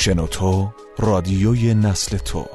شنوتو رادیوی نسل تو.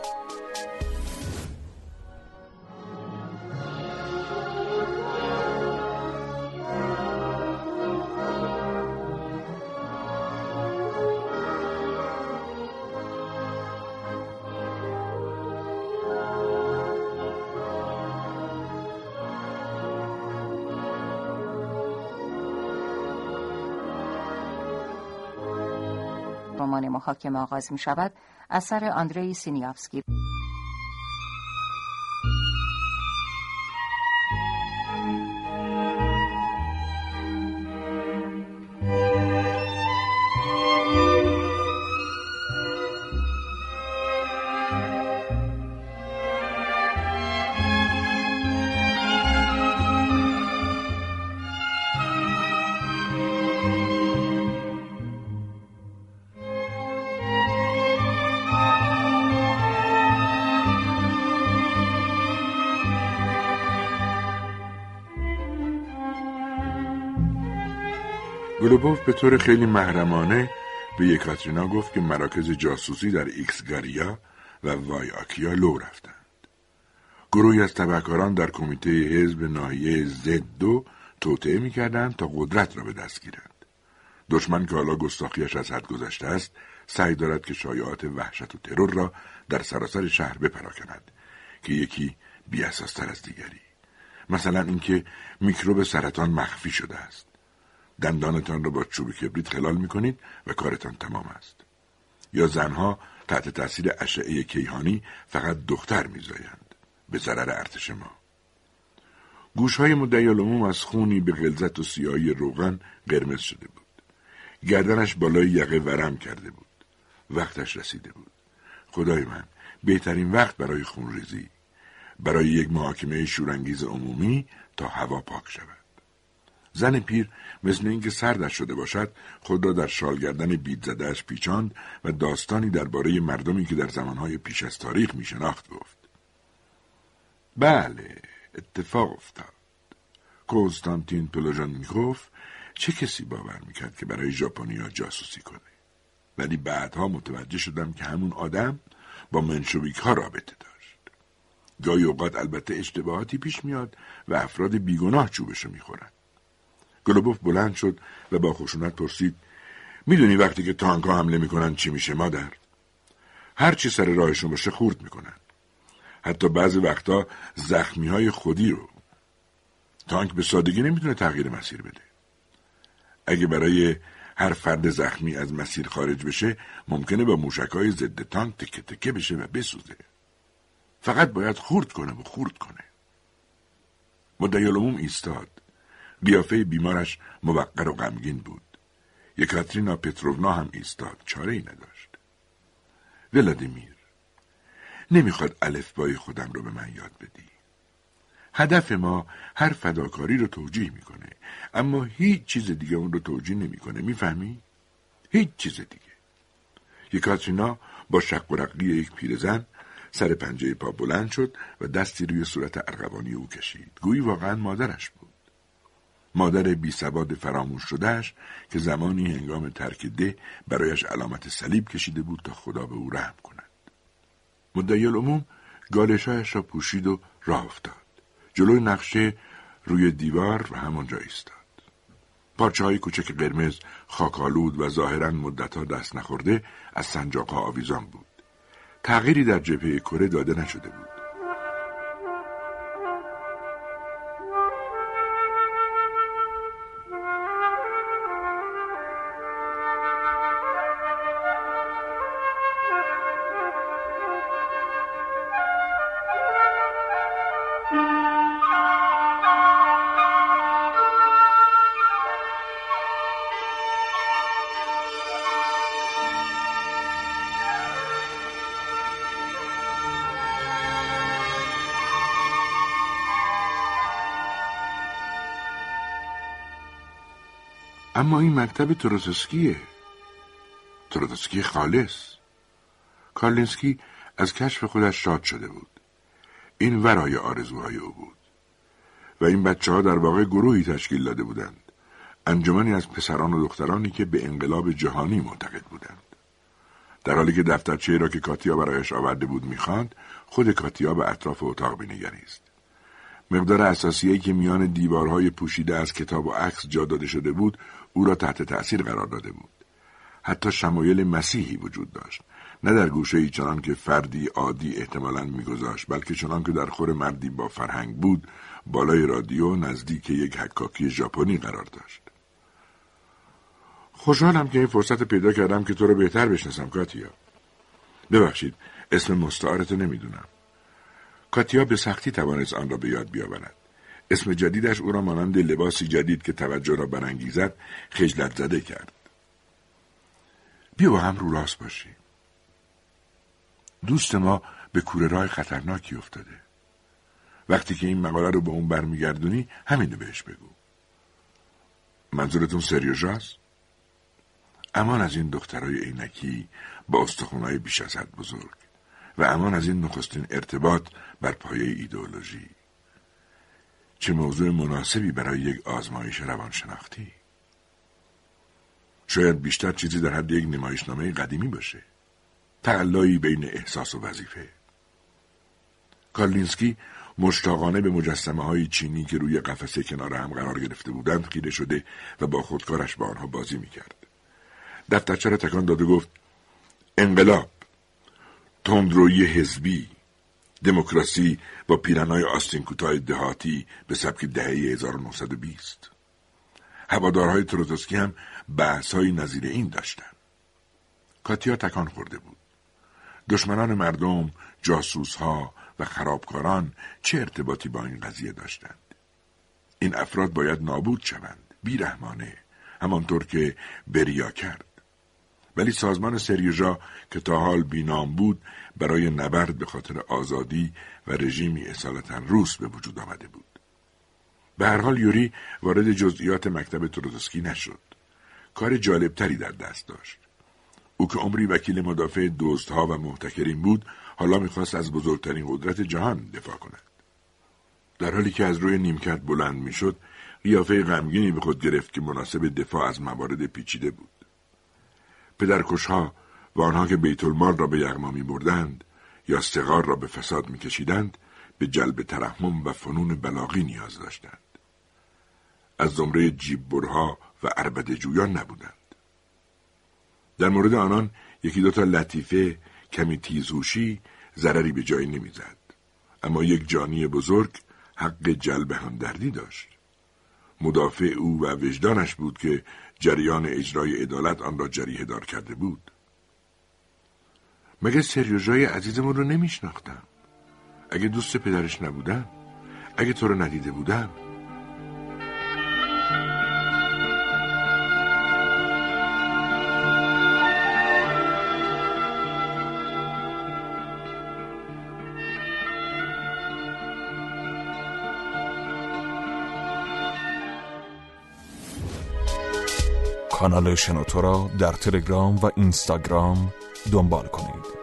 محاکمه آغاز می شود اثر آندری سینیافسکی گلوبوف به طور خیلی محرمانه به یکاترینا گفت که مراکز جاسوسی در ایکسگاریا و وایاکیا لو رفتند. گروهی از تبهکاران در کمیته حزب ناحیه زد دو توطعه می‌کردند تا قدرت را به دست گیرند. دشمن که حالا گستاخیش از حد گذشته است سعی دارد که شایعات وحشت و ترور را در سراسر شهر بپراکند که یکی بیاساستر از دیگری مثلا اینکه میکروب سرطان مخفی شده است دندانتان را با چوب کبریت خلال می کنید و کارتان تمام است. یا زنها تحت تاثیر اشعه کیهانی فقط دختر میزایند به ضرر ارتش ما. گوشهای مدعی العموم از خونی به غلظت و سیاهی روغن قرمز شده بود. گردنش بالای یقه ورم کرده بود. وقتش رسیده بود. خدای من بهترین وقت برای خونریزی برای یک محاکمه شورانگیز عمومی تا هوا پاک شود. زن پیر مثل اینکه سردش شده باشد خود را در شالگردن بید زدهش پیچاند و داستانی درباره مردمی که در زمانهای پیش از تاریخ می شناخت گفت. بله اتفاق افتاد. کنستانتین پلوژانیکوف چه کسی باور می‌کرد که برای ژاپنیا جاسوسی کنه ولی بعدها متوجه شدم که همون آدم با منشویک ها رابطه داشت گاهی اوقات البته اشتباهاتی پیش میاد و افراد بیگناه چوبشو می‌خورن گلوبوف بلند شد و با خشونت پرسید می‌دونی وقتی که تانک ها حمله می‌کنن چی میشه مادر؟ هر چی سر راهشون باشه خورد می‌کنن. حتی بعضی وقتا زخمی های خودی رو. تانک به سادگی نمی‌تونه تغییر مسیر بده. اگه برای هر فرد زخمی از مسیر خارج بشه ممکنه با موشک های ضد تانک تکه تکه بشه و بسوزه. فقط باید خورد کنه و خورد کنه. مدعی ایستاد. قیافه بیمارش موقر و غمگین بود. یکاترینا پتروونا هم ایستاد. چاره ای نداشت. ولادیمیر نمی‌خواد الفبای خودم رو به من یاد بدی. هدف ما هر فداکاری رو توجیه می‌کنه اما هیچ چیز دیگه اون رو توجیه نمی‌کنه می‌فهمی؟ هیچ چیز دیگه. یکاترینا با شق و رقی یک پیرزن سر پنجه پا بلند شد و دستی روی صورت ارغوانی او کشید. گویی واقعا مادرش بود. مادر بی سواد فراموش شدهش که زمانی هنگام ترک ده برایش علامت صلیب کشیده بود تا خدا به او رحم کند. مدعی العموم گالشایش را پوشید و راه افتاد. جلوی نقشه روی دیوار و همانجا ایستاد. پارچه های کوچک قرمز خاکالود و ظاهرا مدتها دست نخورده از سنجاقها آویزان بود. تغییری در جبهه کره داده نشده بود. اما این مکتب تروتسکیه تروتسکی خالص. کارلینسکی از کشف خودش شاد شده بود. این ورای آرزوهای او بود. و این بچه ها در واقع گروهی تشکیل داده بودند. انجمنی از پسران و دخترانی که به انقلاب جهانی معتقد بودند. در حالی که دفترچه را که کاتیا برایش آورده بود می‌خواند خود کاتیا به اطراف اتاق می‌نگریست مقدار اساسیه‌ای که میان دیوارهای پوشیده از کتاب و عکس جا داده شده بود او را تحت تأثیر قرار داده بود. حتی شمایل مسیحی وجود داشت. نه در گوشه ای چنان که فردی عادی احتمالا میگذاشت بلکه چنان که در خور مردی با فرهنگ بود بالای رادیو نزدیک یک حکاکی ژاپنی قرار داشت. خوشحالم که این فرصت پیدا کردم که تو رو بهتر بشناسم کاتیا. ببخشید اسم مستعارتو نمی‌دونم. کاتیا به سختی توانست آن را به یاد بیاورد. اسم جدیدش او را مانند لباسی جدید که توجه را برانگیزد خجلت زده کرد. بیا با هم رو راست باشیم. دوست ما به کوره راه خطرناکی افتاده. وقتی که این مقاله رو به اون برمیگردونی همینو بهش بگو. منظورتون سریوژاست امان از این دخترای عینکی با استخونهای بیش از حد بزرگ و امان از این نخستین ارتباط بر پایه ایدئولوژی. چه موضوع مناسبی برای یک آزمایش روانشناختی؟ شاید بیشتر چیزی در حد یک نمایشنامه قدیمی باشه. تعلایی بین احساس و وظیفه. کارلینسکی مشتاقانه به مجسمه های چینی که روی قفسه کنار هم قرار گرفته بودند خیره شده و با خودکارش با آنها بازی می‌کرد. دفترچه را تکان داد و گفت انقلاب تندروی حزبی دموکراسی با پیرنای آستین کوتاه دهاتی به سبک دهه 1920 هوادارهای تروتسکی هم بحثهایی نظیر این داشتند کاتیا تکان خورده بود. دشمنان مردم جاسوسها و خرابکاران چه ارتباطی با این قضیه داشتند؟ این افراد باید نابود شوند بیرحمانه همانطور که بریا کرد. ولی سازمان سریژا که تا حال بینام بود برای نبرد به خاطر آزادی و رژیمی اصالتا روس به وجود آمده بود. به هر حال یوری وارد جزئیات مکتب تروتسکی نشد. کار جالبتری در دست داشت. او که عمری وکیل مدافع دوستها و محتکرین بود حالا می‌خواست از بزرگترین قدرت جهان دفاع کند. در حالی که از روی نیمکت بلند می‌شد قیافه غمگینی به خود گرفت که مناسب دفاع از موارد پیچیده بود. پدرکشها و آنها که بیت المال را به یغما می بردند یا استقار را به فساد می کشیدند به جلب ترحم و فنون بلاغی نیاز داشتند. از زمره جیببرها و عربد جویان نبودند. در مورد آنان یکی دوتا لطیفه کمی تیزهوشی ضرری به جایی نمی‌زد. اما یک جانی بزرگ حق جلب همدردی داشت. مدافع او و وجدانش بود که جریان اجرای عدالت آن را جریه دار کرده بود. مگه سریوژای عزیزمون رو نمیشناختم اگه دوست پدرش نبودم اگه تو رو ندیده بودم کانال شنوتو را در تلگرام و اینستاگرام دنبال کنید.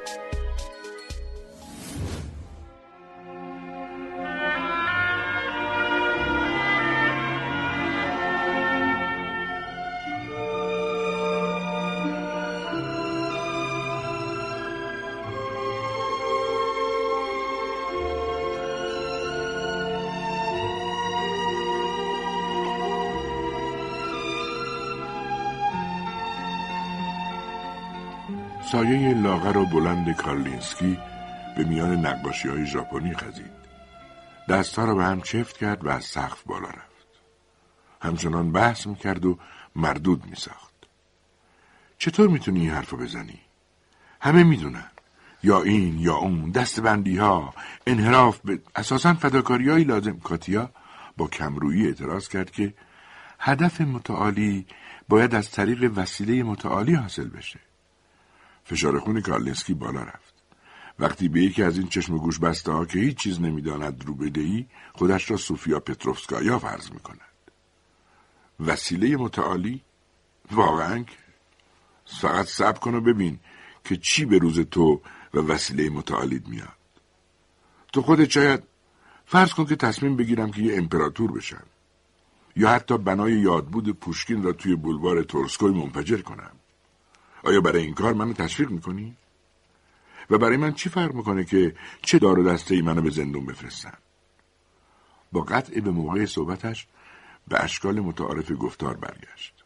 سایه لاغر و بلند کارلینسکی به میان نقاشی های ژاپنی خزید. دستها را به هم چفت کرد و از سقف بالا رفت. همچنان بحث می‌کرد و مردود میساخت. چطور می‌تونی این حرف بزنی؟ همه می‌دونن. یا این یا اون دست بندی ها انحراف به اساسا فداکاری های لازم کاتیا با کمرویی اعتراض کرد که هدف متعالی باید از طریق وسیله متعالی حاصل بشه. فشار خون کارلینسکی بالا رفت. وقتی به یکی از این چشم گوش بسته ها که هیچ چیز نمی‌داند رو بدهی خودش را سوفیا پتروفسکایا فرض می کند. وسیله متعالی؟ واقعا فقط صبر کن و ببین که چی به روز تو و وسیله متعالید میاد. تو خودت شاید فرض کن که تصمیم بگیرم که یه امپراتور بشم. یا حتی بنای یادبود پوشکین را توی بلوار تورسکوی منفجر کنم. آیا برای این کار منو تشویق می‌کنی؟ و برای من چی فرق می‌کنه که چه دار و دسته ای منو به زندون بفرستن؟ با قطع به موقع صحبتش به اشکال متعارف گفتار برگشت.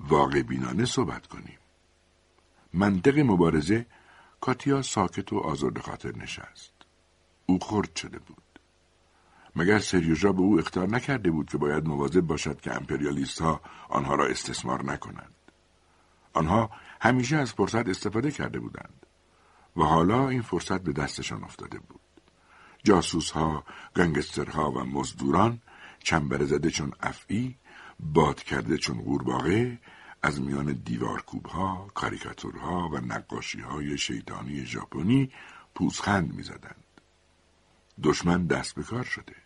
واقع بینانه صحبت کنیم. منطق مبارزه کاتیا ساکت و آزرد خاطر نشست. او خرد شده بود. مگر سریوژا به او اختار نکرده بود که باید مواظب باشد که امپریالیست ها آنها را استثمار نکنند؟ آنها همیشه از فرصت استفاده کرده بودند و حالا این فرصت به دستشان افتاده بود جاسوس ها، گنگسترها و مزدوران چنبر زده چون افعی باد کرده چون قورباغه از میان دیوارکوب ها، کاریکاتورها و نقاشی های شیطانی ژاپنی پوزخند می‌زدند. دشمن دست به کار شده.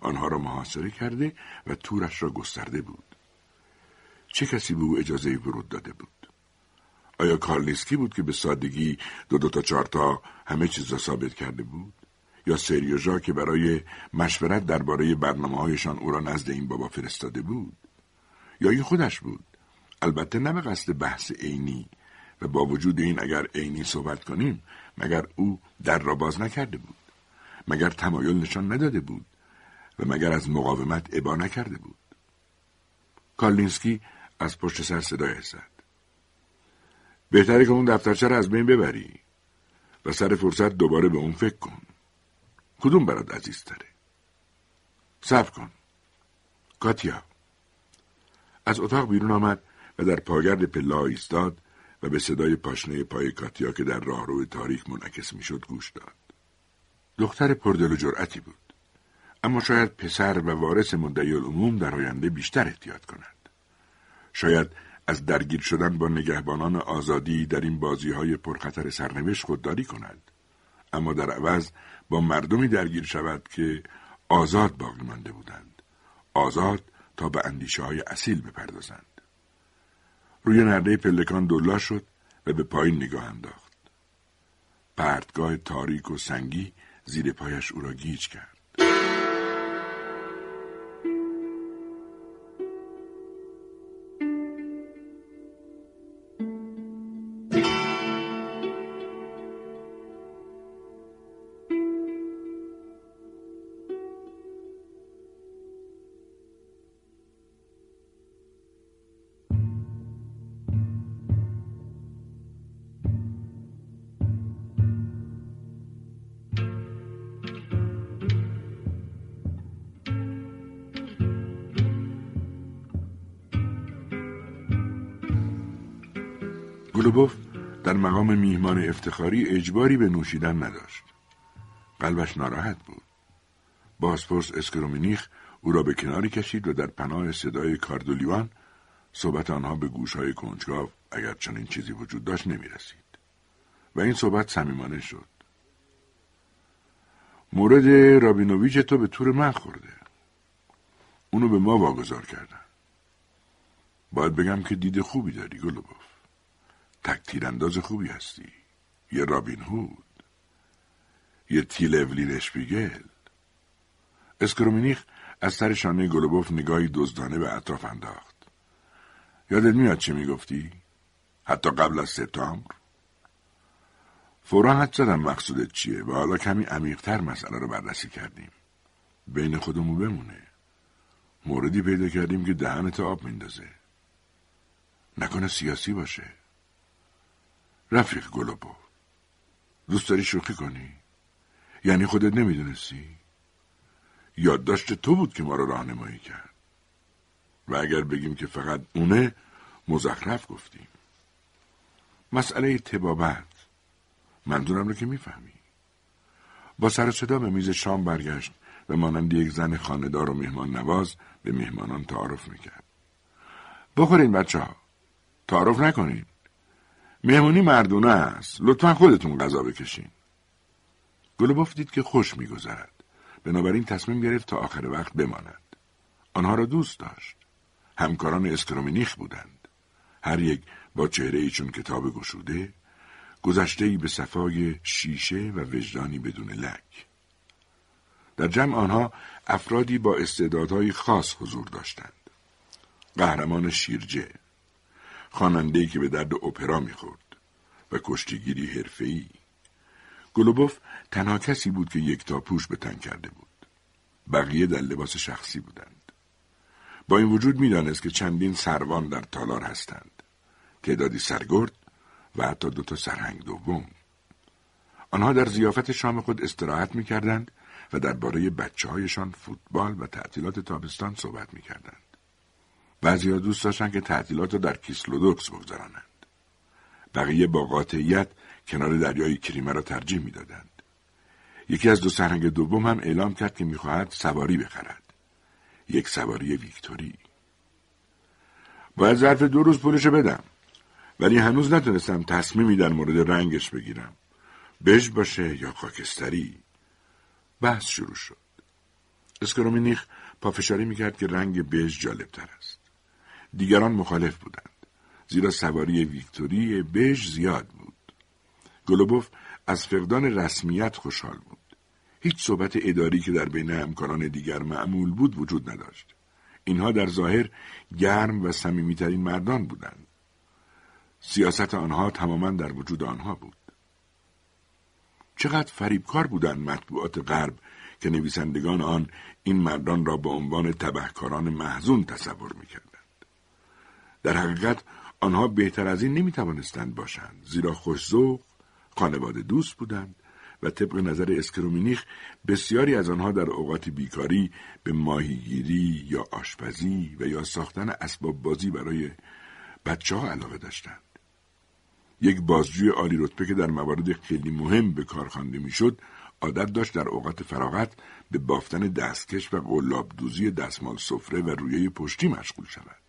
آنها را محاصره کرده و تورش را گسترده بود. چه کسی به او اجازه ورود داده بود؟ آیا کارلیسکی بود که به سادگی دو دو تا چهار تا همه چیز را ثابت کرده بود؟ یا سریوژا که برای مشورت درباره برنامه هایشان او را نزد این بابا فرستاده بود؟ یا این خودش بود؟ البته نه به قصد بحث عینی و با وجود این اگر عینی صحبت کنیم مگر او در را باز نکرده بود مگر تمایل نشان نداده بود و مگر از مقاومت ابا نکرده بود کالینسکی از پشت سر صدای زد بهتره که اون دفترچه را از بین ببری و سر فرصت دوباره به اون فکر کن. کدوم برات عزیزتره؟ صبر کن. کاتیا از اتاق بیرون آمد و در پاگرد پلا ایستاد و به صدای پاشنه پای کاتیا که در راهرو تاریک منعکس می‌شد گوش داد. دختر پردل و جرأتی بود. اما شاید پسر و وارث مدعی العموم در آینده بیشتر احتیاط کند. شاید از درگیر شدن با نگهبانان آزادی در این بازی های پرخطر سرنوشت خودداری کند. اما در عوض با مردمی درگیر شود که آزاد باقی مانده بودند. آزاد تا به اندیشه های اصیل بپردازند. روی نرده پلکان دلا شد و به پایین نگاه انداخت. پرتگاه تاریک و سنگی زیر پایش او را گیج کرد. گلوبوف در مقام میهمان افتخاری اجباری به نوشیدن نداشت. قلبش ناراحت بود. بازپرس اسکرومینیخ او را به کناری کشید و در پناه صدای کاردولیوان صحبت آنها به گوشهای کنجکاو اگر چنین چیزی وجود داشت نمی رسید. و این صحبت صمیمانه شد. مورد رابینوویچ تو به طور من خورده. اونو به ما واگذار کردن. باید بگم که دید خوبی داری گلوبوف. تک تیرانداز خوبی هستی. یه رابین هود. یه تیل اولین اشپیگل اسکرومینیخ از سر شانه گلوبوف نگاهی دزدانه به اطراف انداخت. یادت میاد چه می‌گفتی؟ حتی قبل از سپتامبر؟ فورا حد زدم مقصودت چیه. و حالا کمی عمیقتر مسئله رو بررسی کردیم. بین خودمون بمونه. موردی پیدا کردیم که دهنت آب میندازه. نکنه سیاسی باشه. رفیق گلوبو دوست داری شوخی کنی؟ یعنی خودت نمی‌دونستی؟ یادداشت تو بود که ما رو راهنمایی کرد. و اگر بگیم که فقط اونه مزخرف گفتیم. مسئله تبابت. منظورم رو که می‌فهمی. با سر صدا به میز شام برگشت و مانند یک زن خاندار و مهمان نواز به مهمانان تعارف می‌کرد. بخورین بچه ها تعارف نکنین. مهمونی مردونه است. لطفا خودتون غذا بکشین. گلوباف دید که خوش میگذرد. بنابراین تصمیم گرفت تا آخر وقت بماند. آنها را دوست داشت. همکاران اسکرومینیخ بودند. هر یک با چهره ای چون کتاب گشوده گذشته ای به صفای شیشه و وجدانی بدون لک. در جمع آنها افرادی با استعدادهای خاص حضور داشتند. قهرمان شیرجه. خوانندهای که به درد اپرا می‌خورد و کشتیگیری حرفه‌ای. گلوبوف تنها کسی بود که یک تا پوش به تن کرده بود. بقیه در لباس شخصی بودند. با این وجود می‌دانست که چندین سروان در تالار هستند. تعدادی سرگرد و حتی دو تا سرهنگ دوم. آنها در زیافت شام خود استراحت می کردند و درباره بچه هایشان فوتبال و تعطیلات تابستان صحبت می کردند. بعضی دوست داشتند که تعطیلات را در کیسلودوکس بگذرانند. بقیه با قاطعیت کنار دریای کریمه را ترجیح می‌دادند. یکی از دو سرهنگ دوم هم اعلام کرد که می‌خواهد سواری بخرد. یک سواری ویکتوری. باید ظرف دو روز پولشو بدم. ولی هنوز نتونستم تصمیمی در مورد رنگش بگیرم. بژ باشه یا خاکستری. بحث شروع شد. اسکرومینیخ پافشاری می‌کرد که رنگ بژ جالبتر است. دیگران مخالف بودند. زیرا سواری ویکتوری بژ زیاد بود. گلوبوف از فقدان رسمیت خوشحال بود. هیچ صحبت اداری که در بین همکاران دیگر معمول بود وجود نداشت. اینها در ظاهر گرم و صمیمیترین مردان بودند. سیاست آنها تماما در وجود آنها بود. چقدر فریبکار بودند مطبوعات غرب که نویسندگان آن این مردان را به عنوان تبهکاران محزون تصور می‌کردند. در حقیقت آنها بهتر از این نمی‌توانستند باشند زیرا خوشذوق خانواده دوست بودند و طبق نظر اسکرومینیخ بسیاری از آنها در اوقات بیکاری به ماهیگیری یا آشپزی و یا ساختن اسباب بازی برای بچه ها علاقه داشتند. یک بازجوی عالی رتبه که در موارد خیلی مهم به کار خوانده می‌شد عادت داشت در اوقات فراغت به بافتن دستکش و قلاب دوزی دستمال سفره و رویه پشتی مشغول شود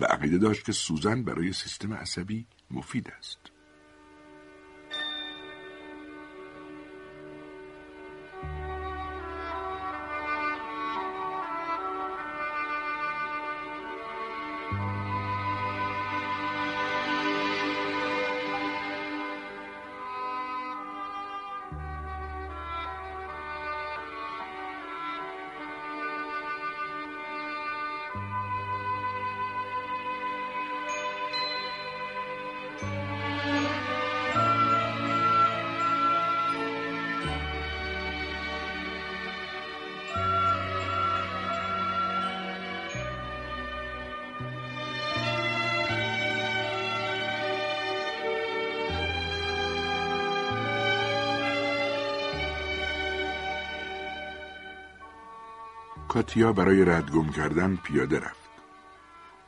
و عقیده داشت که سوزن برای سیستم عصبی مفید است. کاتیا برای ردگم کردن پیاده رفت.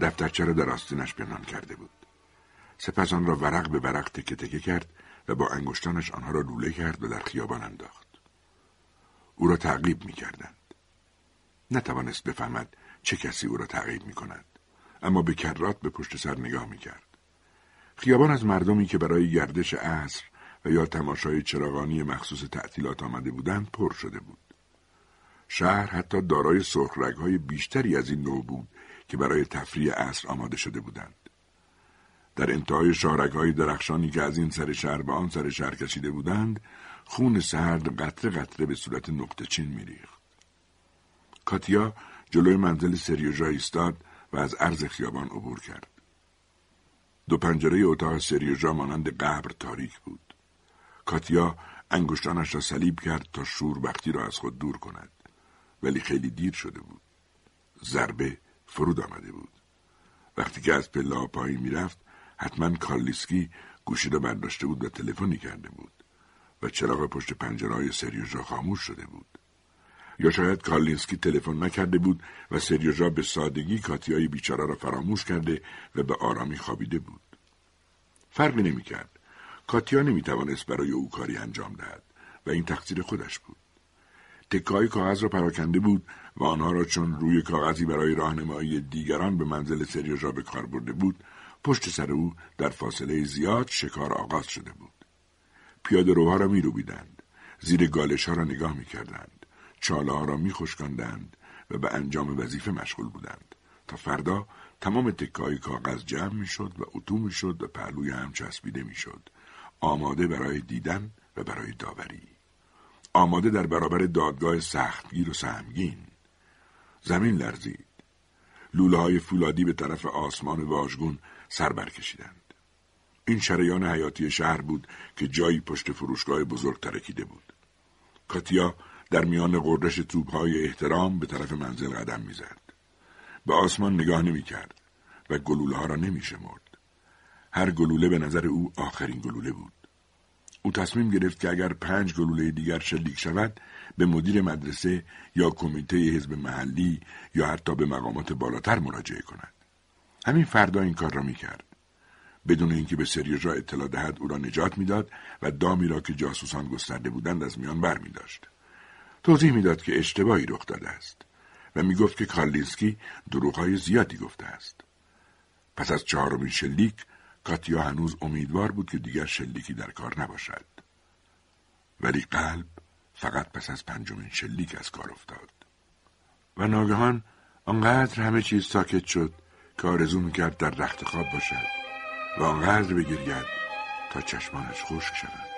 دفترچه را در آستینش پنهان کرده بود. سپس آن را ورق به ورق تکه تکه کرد و با انگشتانش آنها را لوله کرد و در خیابان انداخت. او را تعقیب می کردند. نتوانست بفهمد چه کسی او را تعقیب می کند. اما به کرات به پشت سر نگاه می کرد. خیابان از مردمی که برای گردش عصر و یا تماشای چراغانی مخصوص تعطیلات آمده بودند پر شده بود. شهر حتی دارای های بیشتری از این نوع بود که برای تفریح عصر آماده شده بودند. در انتهای های درخشانی که از این سر شهر به آن سر شهر کشیده بودند، خون سرد قطره قطره به صورت نقطه چین میریخت. کاتیا جلوی منزل سریوژا ایستاد و از عرض خیابان عبور کرد. دو پنجره اتاق سریوژا مانند قبر تاریک بود. کاتیا انگشتانش را صلیب کرد تا شوربختی را از خود دور کند. ولی خیلی دیر شده بود. ضربه فرود آمده بود. وقتی که از پله پایین می‌رفت حتما کارلیسکی گوشی را برداشته بود و تلفنی کرده بود و چراغ پشت پنجره سریوژا خاموش شده بود. یا شاید کارلینسکی تلفن نکرده بود و سریوژا به سادگی کاتیای بیچاره را فراموش کرده و به آرامی خوابیده بود. فرقی نمی‌کرد. کاتیا نمی‌توانست برای او کاری انجام دهد و این تقصیر خودش بود. تکای کاغذ را پراکنده بود و آنها را چون روی کاغذی برای راهنمایی دیگران به منزل سریوژا به کار برده بود پشت سر او در فاصله زیاد شکار آغاز شده بود. پیاده روها را میروبیدند زیر گالش ها را نگاه می‌کردند چاله ها را میخشکاندند و به انجام وظیفه مشغول بودند تا فردا تمام تکای کاغذ جمع می‌شد و اتو می‌شد و پهلوی هم چسبیده می‌شد آماده برای دیدن و برای داوری. آماده در برابر دادگاه سختگیر و سهمگین زمین لرزید لوله های فولادی به طرف آسمان واژگون سر برکشیدند این شریان حیاتی شهر بود که جایی پشت فروشگاه بزرگ ترکیده بود. کاتیا در میان قردش توبهای احترام به طرف منزل قدم می‌زد. به آسمان نگاه نمی کرد و گلوله ها را نمی شمرد. هر گلوله به نظر او آخرین گلوله بود. او تصمیم گرفت که اگر پنج گلوله دیگر شلیک شود به مدیر مدرسه یا کمیته حزب محلی یا حتی به مقامات بالاتر مراجعه کند. همین فردا این کار را می کرد. بدون اینکه به سریژا اطلاع دهد او را نجات می‌داد و دامی را که جاسوسان گسترده بودند از میان بر می داشت. توضیح می‌داد که اشتباهی رخ داده است و می گفت که کارلینسکی دروغهای زیادی گفته است. پس از چهارمین شلیک کاتیا هنوز امیدوار بود که دیگر شلیکی در کار نباشد. ولی قلب فقط پس از پنجمین شلیک از کار افتاد. و ناگهان آنقدر همه چیز ساکت شد که آرزو می‌کرد در رخت خواب باشد و آنقدر بگرید تا چشمانش خشک شود.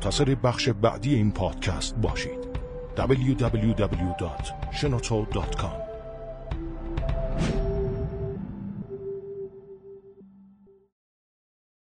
منتظر بخش بعدی این پادکست باشید. www.shenoto.com